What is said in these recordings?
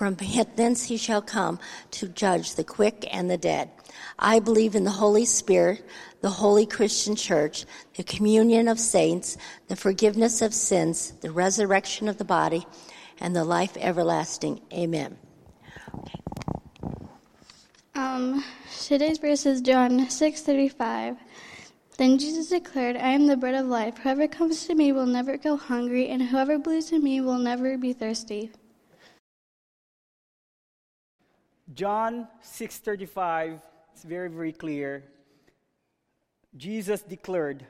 From thence he shall come to judge the quick and the dead. I believe in the Holy Spirit, the holy Christian church, the communion of saints, the forgiveness of sins, the resurrection of the body, and the life everlasting. Amen. Um, today's verse is John 6:35. Then Jesus declared, I am the bread of life. Whoever comes to me will never go hungry, and whoever believes in me will never be thirsty. John 6:35 it's very, very clear. Jesus declared,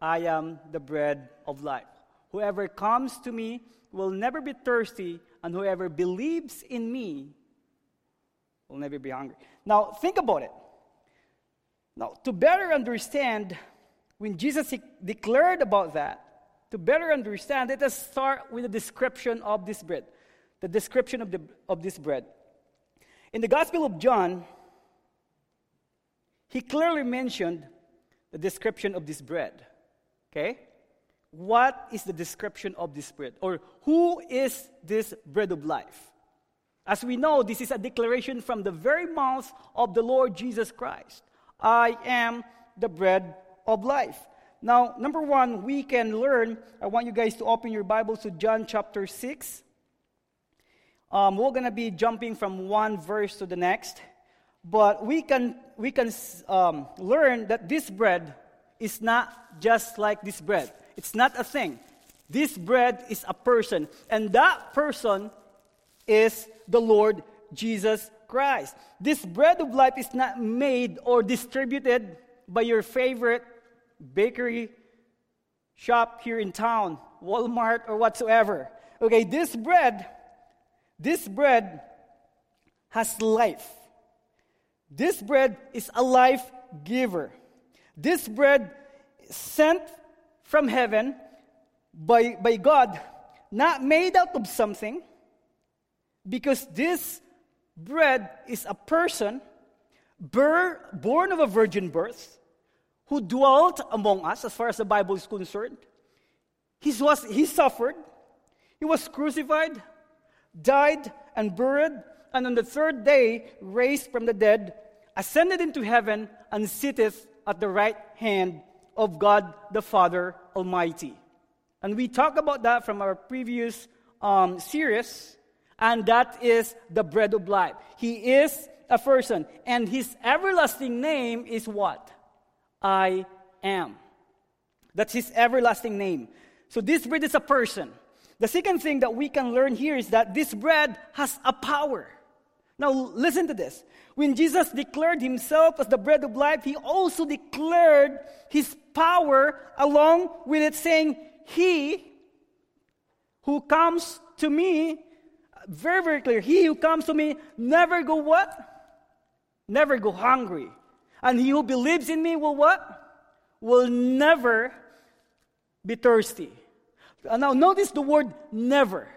I am the bread of life. Whoever comes to me will never be thirsty, and whoever believes in me will never be hungry. Now, think about it. Now, to better understand, when Jesus declared about that, to better understand, let us start with the description of this bread. The description of, the, of this bread. In the Gospel of John, he clearly mentioned the description of this bread. Okay? What is the description of this bread? Or who is this bread of life? As we know, this is a declaration from the very mouth of the Lord Jesus Christ I am the bread of life. Now, number one, we can learn. I want you guys to open your Bibles to John chapter 6. Um, we're going to be jumping from one verse to the next. But we can, we can um, learn that this bread is not just like this bread. It's not a thing. This bread is a person. And that person is the Lord Jesus Christ. This bread of life is not made or distributed by your favorite bakery shop here in town, Walmart or whatsoever. Okay, this bread, this bread has life. This bread is a life giver. This bread sent from heaven by, by God, not made out of something, because this bread is a person born of a virgin birth who dwelt among us, as far as the Bible is concerned. He, was, he suffered, he was crucified, died, and buried, and on the third day raised from the dead, ascended into heaven, and sitteth at the right hand of God the Father Almighty. And we talked about that from our previous um, series, and that is the bread of life. He is a person, and his everlasting name is what? I am. That's his everlasting name. So this bread is a person. The second thing that we can learn here is that this bread has a power. Now, listen to this. When Jesus declared himself as the bread of life, he also declared his power along with it, saying, He who comes to me, very, very clear, he who comes to me never go what? Never go hungry. And he who believes in me will what? Will never be thirsty. Uh, now, notice the word never.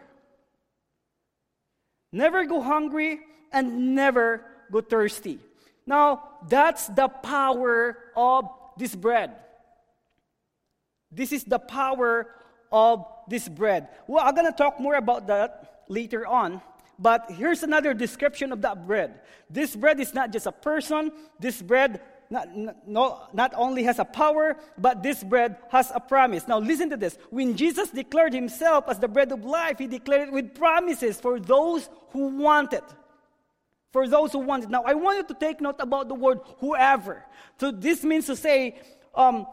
Never go hungry and never go thirsty. Now, that's the power of this bread. This is the power of this bread. Well, I'm going to talk more about that later on. But here's another description of that bread. This bread is not just a person, this bread not, not, not only has a power, but this bread has a promise. Now, listen to this. When Jesus declared himself as the bread of life, he declared it with promises for those who want it. For those who want it. Now, I want you to take note about the word whoever. So, this means to say, um,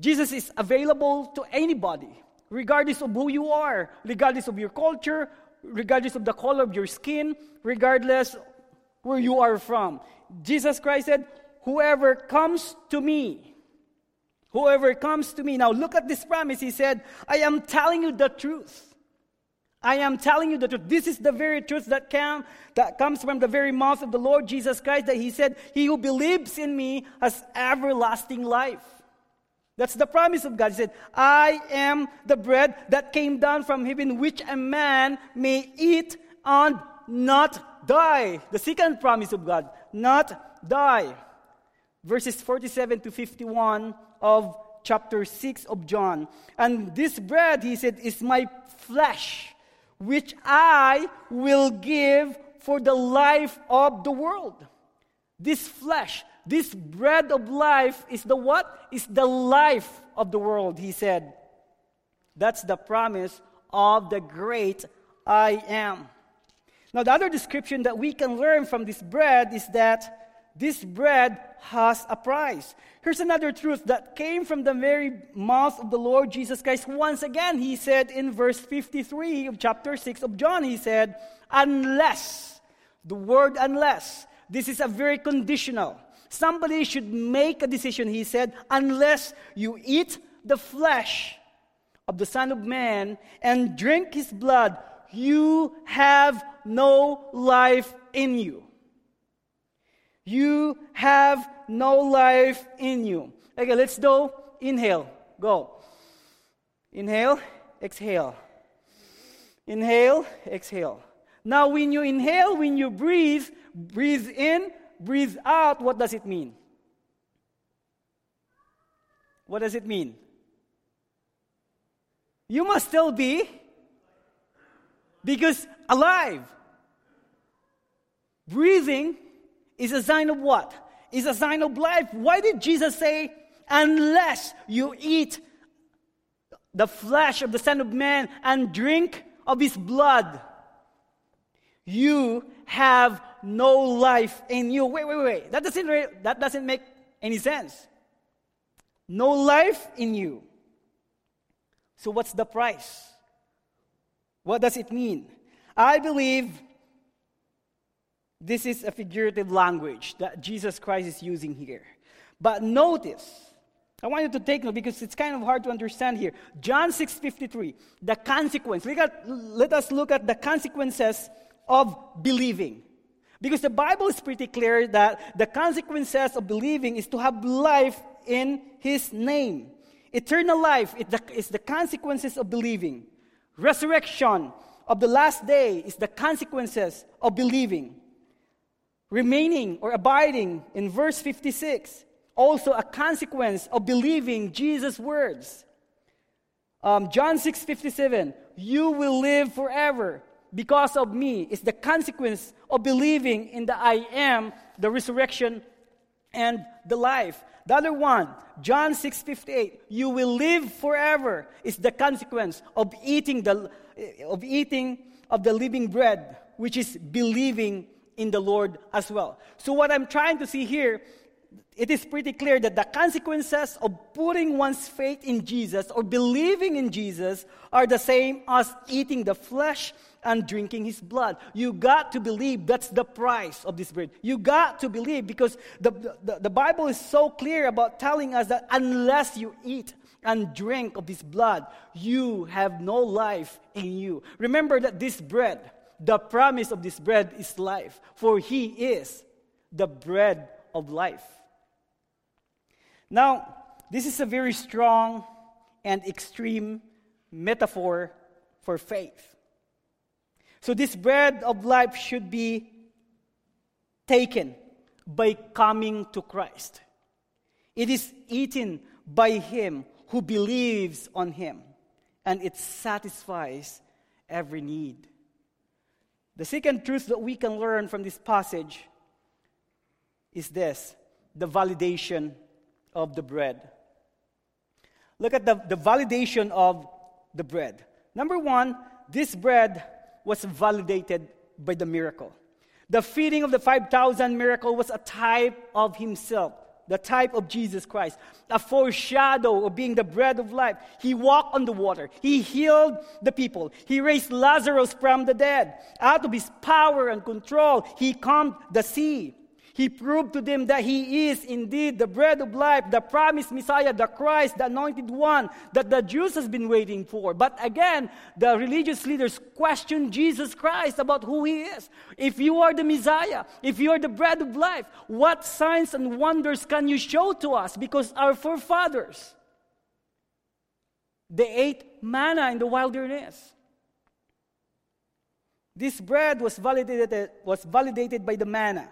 Jesus is available to anybody, regardless of who you are, regardless of your culture, regardless of the color of your skin, regardless where you are from. Jesus Christ said, Whoever comes to me, whoever comes to me. Now look at this promise. He said, I am telling you the truth. I am telling you the truth. This is the very truth that, came, that comes from the very mouth of the Lord Jesus Christ that He said, He who believes in me has everlasting life. That's the promise of God. He said, I am the bread that came down from heaven, which a man may eat and not die. The second promise of God, not die. Verses 47 to 51 of chapter 6 of John. And this bread, he said, is my flesh which I will give for the life of the world. This flesh, this bread of life is the what? Is the life of the world, he said. That's the promise of the great I am. Now, the other description that we can learn from this bread is that this bread has a price. Here's another truth that came from the very mouth of the Lord Jesus Christ. Once again, he said in verse 53 of chapter 6 of John, he said, Unless, the word unless, this is a very conditional. Somebody should make a decision, he said, unless you eat the flesh of the Son of Man and drink his blood, you have no life in you. You have no life in you. Okay, let's do inhale. Go. Inhale, exhale. Inhale, exhale. Now, when you inhale, when you breathe, breathe in, breathe out, what does it mean? What does it mean? You must still be because alive. Breathing is a sign of what? Is a sign of life. Why did Jesus say, unless you eat the flesh of the Son of Man and drink of his blood, you have no life in you. Wait, wait, wait. That doesn't, that doesn't make any sense. No life in you. So, what's the price? What does it mean? I believe this is a figurative language that Jesus Christ is using here. But notice, I want you to take note because it's kind of hard to understand here. John 6:53, the consequence. Let, let us look at the consequences of believing. Because the Bible is pretty clear that the consequences of believing is to have life in his name. Eternal life is the consequences of believing. Resurrection of the last day is the consequences of believing remaining or abiding in verse 56, also a consequence of believing Jesus' words. Um, John 6 57, you will live forever because of me, is the consequence of believing in the I am, the resurrection, and the life. The other one, John 6 58, you will live forever, is the consequence of eating, the, of eating of the living bread, which is believing in the Lord as well. So, what I'm trying to see here, it is pretty clear that the consequences of putting one's faith in Jesus or believing in Jesus are the same as eating the flesh and drinking his blood. You got to believe that's the price of this bread. You got to believe because the, the, the Bible is so clear about telling us that unless you eat, and drink of this blood, you have no life in you. Remember that this bread, the promise of this bread is life, for he is the bread of life. Now, this is a very strong and extreme metaphor for faith. So, this bread of life should be taken by coming to Christ. It is eaten by him who believes on him, and it satisfies every need. The second truth that we can learn from this passage is this the validation of the bread. Look at the, the validation of the bread. Number one, this bread was validated by the miracle. The feeding of the 5,000 miracle was a type of himself the type of Jesus Christ, a foreshadow of being the bread of life. He walked on the water, He healed the people, He raised Lazarus from the dead. Out of His power and control, He calmed the sea. He proved to them that he is indeed the bread of life, the promised Messiah, the Christ, the anointed one that the Jews has been waiting for. But again, the religious leaders questioned Jesus Christ about who he is. If you are the Messiah, if you are the bread of life, what signs and wonders can you show to us? Because our forefathers, they ate manna in the wilderness. This bread was validated, was validated by the manna.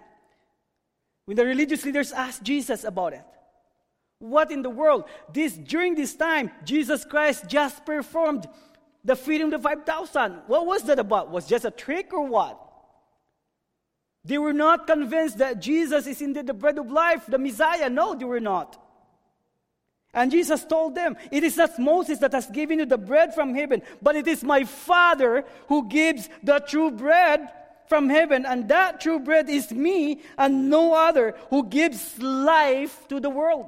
When the religious leaders asked Jesus about it, what in the world? This during this time, Jesus Christ just performed the feeding of the 5,000. What was that about? Was just a trick or what? They were not convinced that Jesus is indeed the bread of life, the Messiah. No, they were not. And Jesus told them, It is not Moses that has given you the bread from heaven, but it is my Father who gives the true bread from heaven. And that true bread is me and no other who gives life to the world.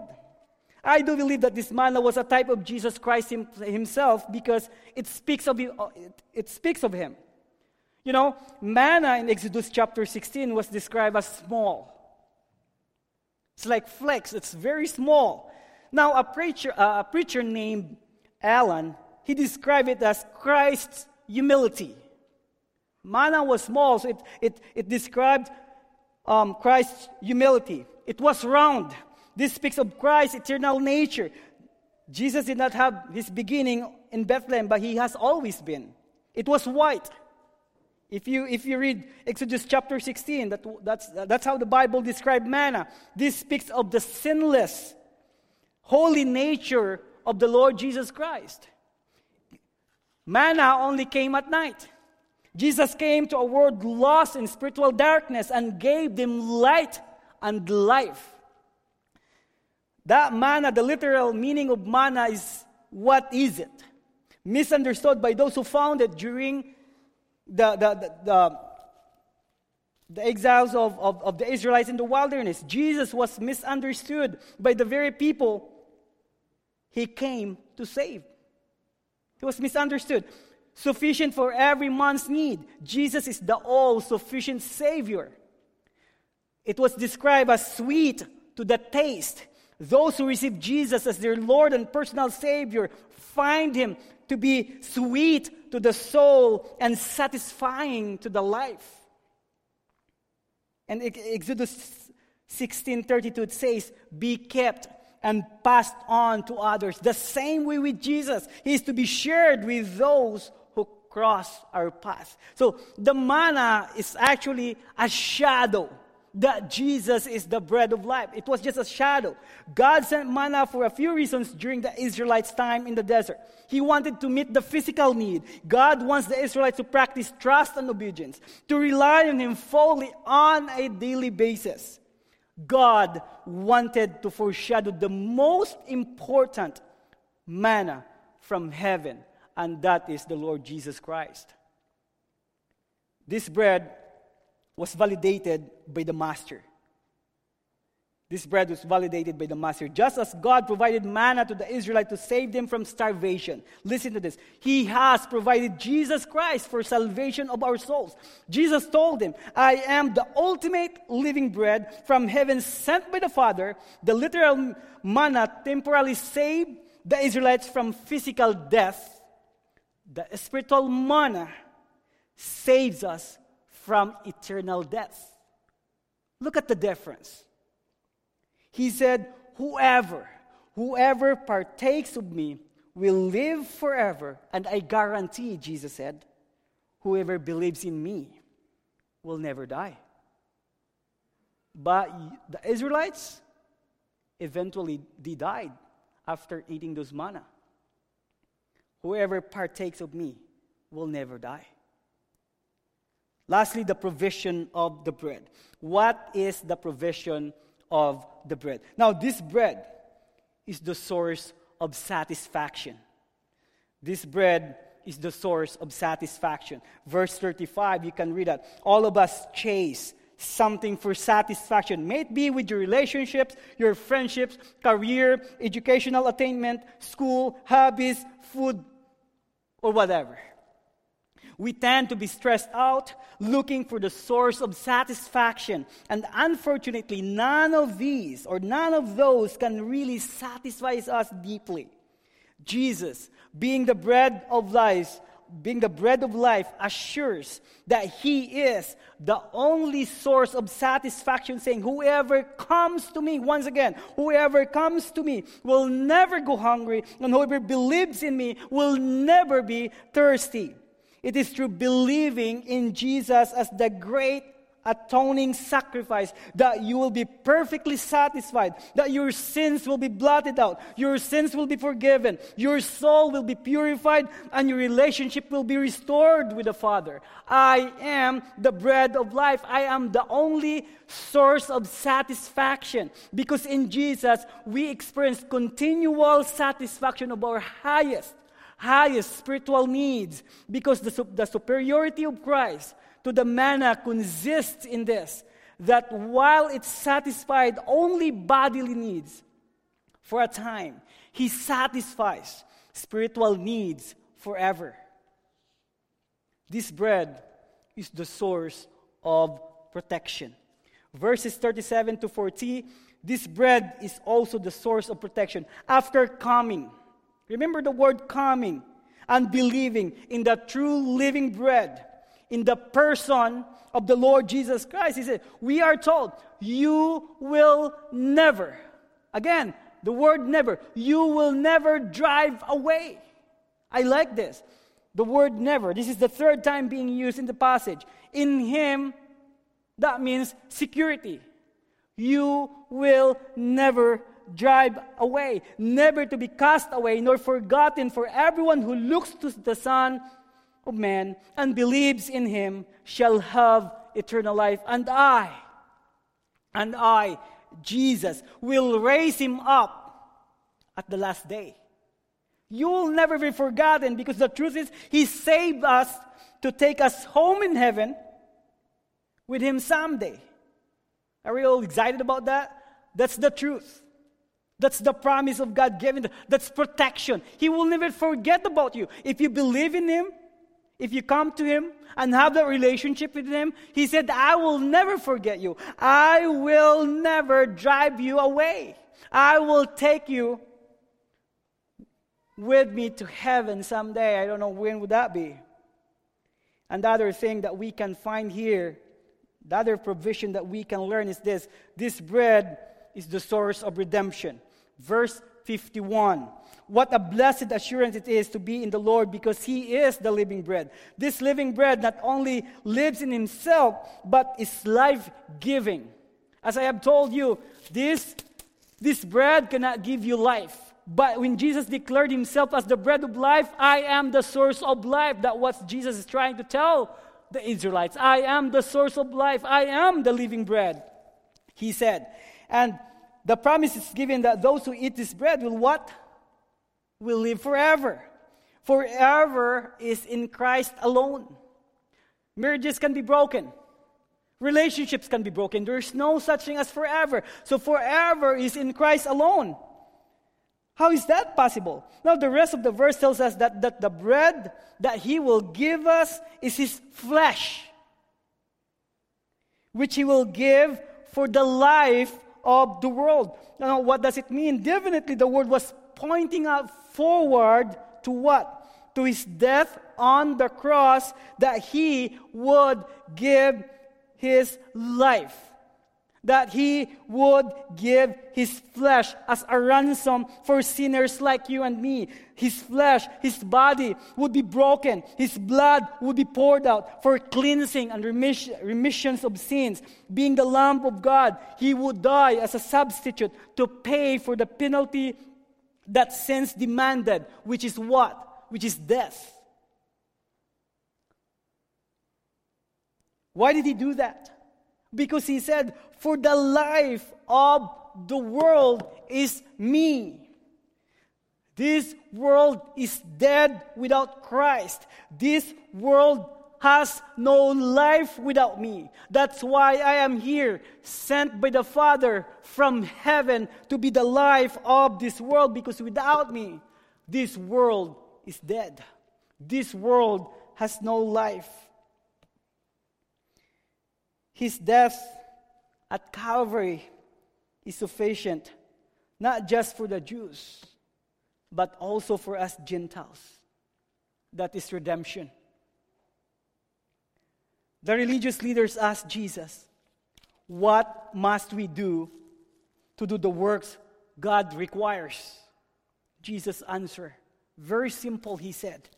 I do believe that this manna was a type of Jesus Christ himself because it speaks of, it speaks of him. You know, manna in Exodus chapter 16 was described as small. It's like flakes, it's very small. Now, a preacher, uh, a preacher named Alan, he described it as Christ's humility. Manna was small, so it, it, it described um, Christ's humility. It was round. This speaks of Christ's eternal nature. Jesus did not have his beginning in Bethlehem, but he has always been. It was white. If you, if you read Exodus chapter 16, that, that's, that's how the Bible describes manna. This speaks of the sinless, holy nature of the Lord Jesus Christ. Manna only came at night. Jesus came to a world lost in spiritual darkness and gave them light and life. That manna, the literal meaning of manna is what is it? Misunderstood by those who found it during the, the, the, the, the exiles of, of, of the Israelites in the wilderness. Jesus was misunderstood by the very people he came to save. He was misunderstood. Sufficient for every man's need. Jesus is the all sufficient Savior. It was described as sweet to the taste. Those who receive Jesus as their Lord and personal Savior find Him to be sweet to the soul and satisfying to the life. And Exodus 16:32 it says, "Be kept and passed on to others. The same way with Jesus, He is to be shared with those cross our path. So the manna is actually a shadow that Jesus is the bread of life. It was just a shadow. God sent manna for a few reasons during the Israelites' time in the desert. He wanted to meet the physical need. God wants the Israelites to practice trust and obedience, to rely on Him fully on a daily basis. God wanted to foreshadow the most important manna from heaven, and that is the Lord Jesus Christ. This bread was validated by the Master. This bread was validated by the master. Just as God provided manna to the Israelites to save them from starvation. Listen to this. He has provided Jesus Christ for salvation of our souls. Jesus told them, I am the ultimate living bread from heaven sent by the Father. The literal manna temporarily saved the Israelites from physical death. The spiritual manna saves us from eternal death. Look at the difference. He said, Whoever, whoever partakes of me will live forever. And I guarantee, Jesus said, whoever believes in me will never die. But the Israelites, eventually, they died after eating those manna. Whoever partakes of me will never die. Lastly, the provision of the bread. What is the provision of the bread. Now, this bread is the source of satisfaction. This bread is the source of satisfaction. Verse 35, you can read that. All of us chase something for satisfaction. May it be with your relationships, your friendships, career, educational attainment, school, hobbies, food, or whatever. We tend to be stressed out, looking for the source of satisfaction. And unfortunately, none of these or none of those can really satisfy us deeply. Jesus, being the bread of life, being the bread of life, assures that He is the only source of satisfaction, saying, Whoever comes to me, once again, whoever comes to me will never go hungry, and whoever believes in me will never be thirsty. It is through believing in Jesus as the great atoning sacrifice, that you will be perfectly satisfied, that your sins will be blotted out, your sins will be forgiven, your soul will be purified, and your relationship will be restored with the Father. I am the bread of life. I am the only source of satisfaction because in Jesus we experience continual satisfaction of our highest highest spiritual needs because the, the superiority of Christ to the manna consists in this that while it satisfied only bodily needs for a time, He satisfies spiritual needs forever. This bread is the source of protection. Verses 37 to 40 this bread is also the source of protection. After coming, remember the word coming and believing in the true living bread in the person of the Lord Jesus Christ. He said, We are told, you will never, again, the word never, you will never drive away. I like this. The word never. This is the third time being used in the passage. In Him, that means security. You will never drive away, never to be cast away, nor forgotten for everyone who looks to the Son of man and believes in him shall have eternal life. And I, and I, Jesus, will raise him up at the last day. You will never be forgotten because the truth is, he saved us to take us home in heaven with him someday. Are we all excited about that? That's the truth. That's the promise of God given. That's protection. He will never forget about you. If you believe in Him, if you come to Him and have that relationship with Him, He said, I will never forget you. I will never drive you away. I will take you with me to heaven someday. I don't know when would that be. And the other thing that we can find here, the other provision that we can learn is this this bread is the source of redemption. Verse 51. What a blessed assurance it is to be in the Lord because He is the living bread. This living bread not only lives in Himself, but is life giving. As I have told you, this, this bread cannot give you life. But when Jesus declared Himself as the bread of life, I am the source of life. That what Jesus is trying to tell the Israelites. I am the source of life. I am the living bread. He said. And the promise is given that those who eat this bread will what? Will live forever. Forever is in Christ alone. Marriages can be broken. Relationships can be broken. There's no such thing as forever. So forever is in Christ alone. How is that possible? Now, the rest of the verse tells us that, that the bread that he will give us is his flesh, which he will give for the life of the world. Now, what does it mean? Definitely, the word was pointing out forward to what? To his death on the cross, that he would give his life that he would give his flesh as a ransom for sinners like you and me. His flesh, his body would be broken. His blood would be poured out for cleansing and remission, remissions of sins. Being the Lamb of God, he would die as a substitute to pay for the penalty that sins demanded, which is what? Which is death. Why did he do that? Because he said, For the life of the world is me. This world is dead without Christ. This world has no life without me. That's why I am here, sent by the Father from heaven to be the life of this world, because without me, this world is dead. This world has no life. His death at Calvary is sufficient, not just for the Jews, but also for us Gentiles. That is redemption. The religious leaders asked Jesus, What must we do to do the works God requires? Jesus answered, very simple, he said,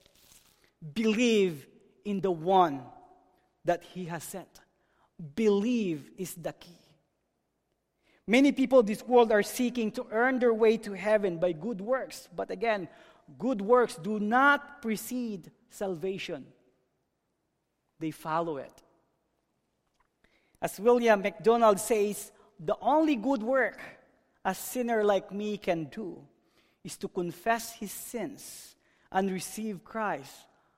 Believe in the one that he has sent. Believe is the key. Many people in this world are seeking to earn their way to heaven by good works. But again, good works do not precede salvation, they follow it. As William MacDonald says, the only good work a sinner like me can do is to confess his sins and receive Christ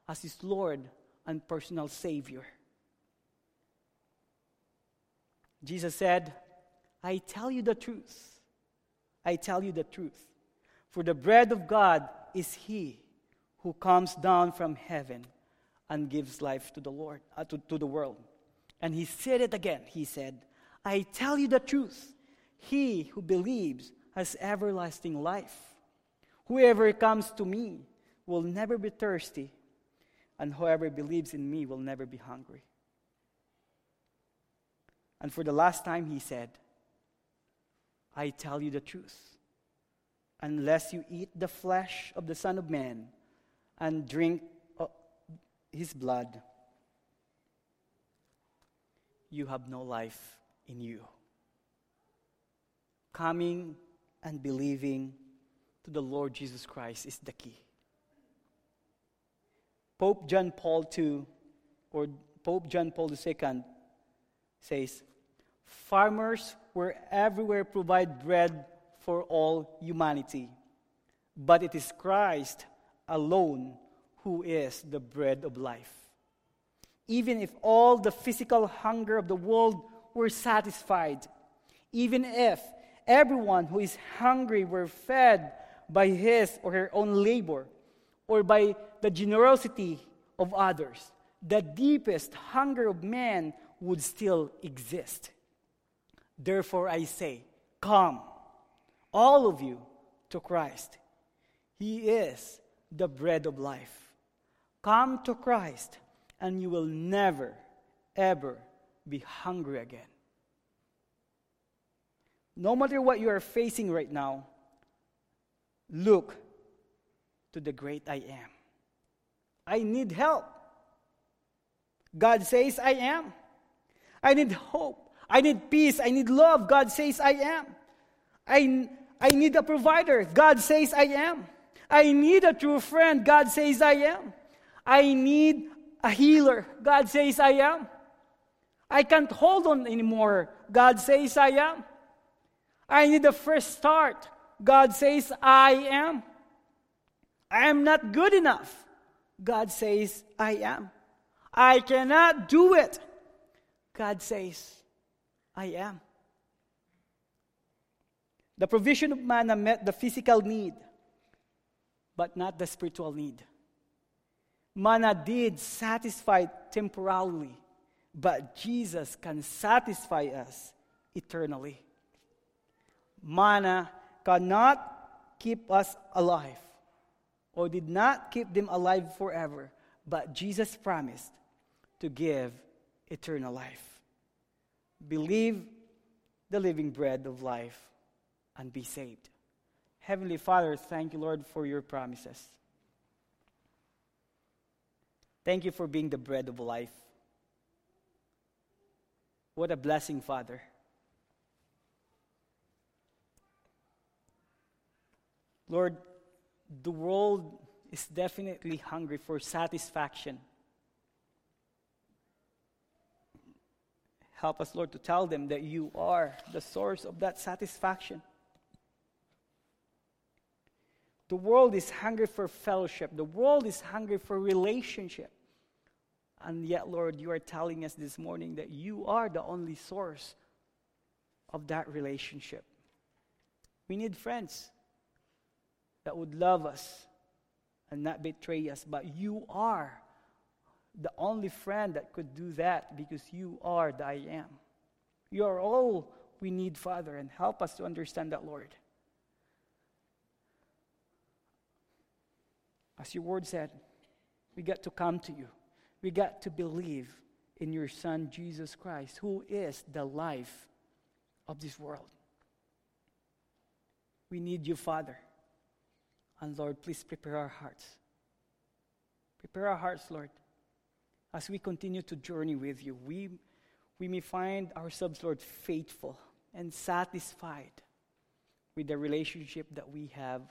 as his Lord and personal Savior. Jesus said, I tell you the truth. I tell you the truth. For the bread of God is he who comes down from heaven and gives life to the Lord, uh, to, to the world. And he said it again. He said, I tell you the truth. He who believes has everlasting life. Whoever comes to me will never be thirsty, and whoever believes in me will never be hungry. And for the last time, he said, I tell you the truth. Unless you eat the flesh of the Son of Man and drink his blood, you have no life in you. Coming and believing to the Lord Jesus Christ is the key. Pope John Paul II, or Pope John Paul II, says, Farmers were everywhere provide bread for all humanity, but it is Christ alone who is the bread of life. Even if all the physical hunger of the world were satisfied, even if everyone who is hungry were fed by his or her own labor or by the generosity of others, the deepest hunger of man would still exist. Therefore, I say, Come, all of you, to Christ. He is the bread of life. Come to Christ, and you will never, ever be hungry again. No matter what you are facing right now, look to the great I am. I need help. God says, I am. I need hope. I need peace. I need love. God says, I am. I, I need a provider. God says, I am. I need a true friend. God says, I am. I need a healer. God says, I am. I can't hold on anymore. God says, I am. I need a fresh start. God says, I am. I am not good enough. God says, I am. I cannot do it. God says, I am. The provision of manna met the physical need, but not the spiritual need. Manna did satisfy temporarily, but Jesus can satisfy us eternally. Manna cannot keep us alive or did not keep them alive forever, but Jesus promised to give eternal life. Believe the living bread of life and be saved. Heavenly Father, thank you, Lord, for your promises. Thank you for being the bread of life. What a blessing, Father. Lord, the world is definitely hungry for satisfaction. Help us, Lord, to tell them that you are the source of that satisfaction. The world is hungry for fellowship. The world is hungry for relationship. And yet, Lord, you are telling us this morning that you are the only source of that relationship. We need friends that would love us and not betray us, but you are the only friend that could do that because you are the I am. You are all we need, Father, and help us to understand that, Lord. As your word said, we get to come to you. We got to believe in your Son, Jesus Christ, who is the life of this world. We need you, Father. And Lord, please prepare our hearts. Prepare our hearts, Lord, as we continue to journey with you. We, we may find ourselves, Lord, faithful and satisfied with the relationship that we have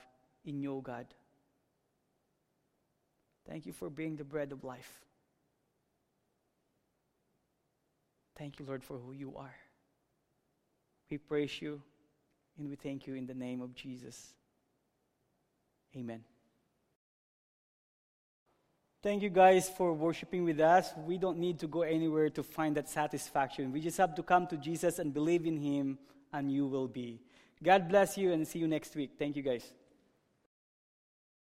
in you, God. Thank you for being the bread of life. Thank you, Lord, for who you are. We praise you and we thank you in the name of Jesus. Amen. Thank you guys for worshiping with us. We don't need to go anywhere to find that satisfaction. We just have to come to Jesus and believe in Him, and you will be. God bless you and see you next week. Thank you, guys.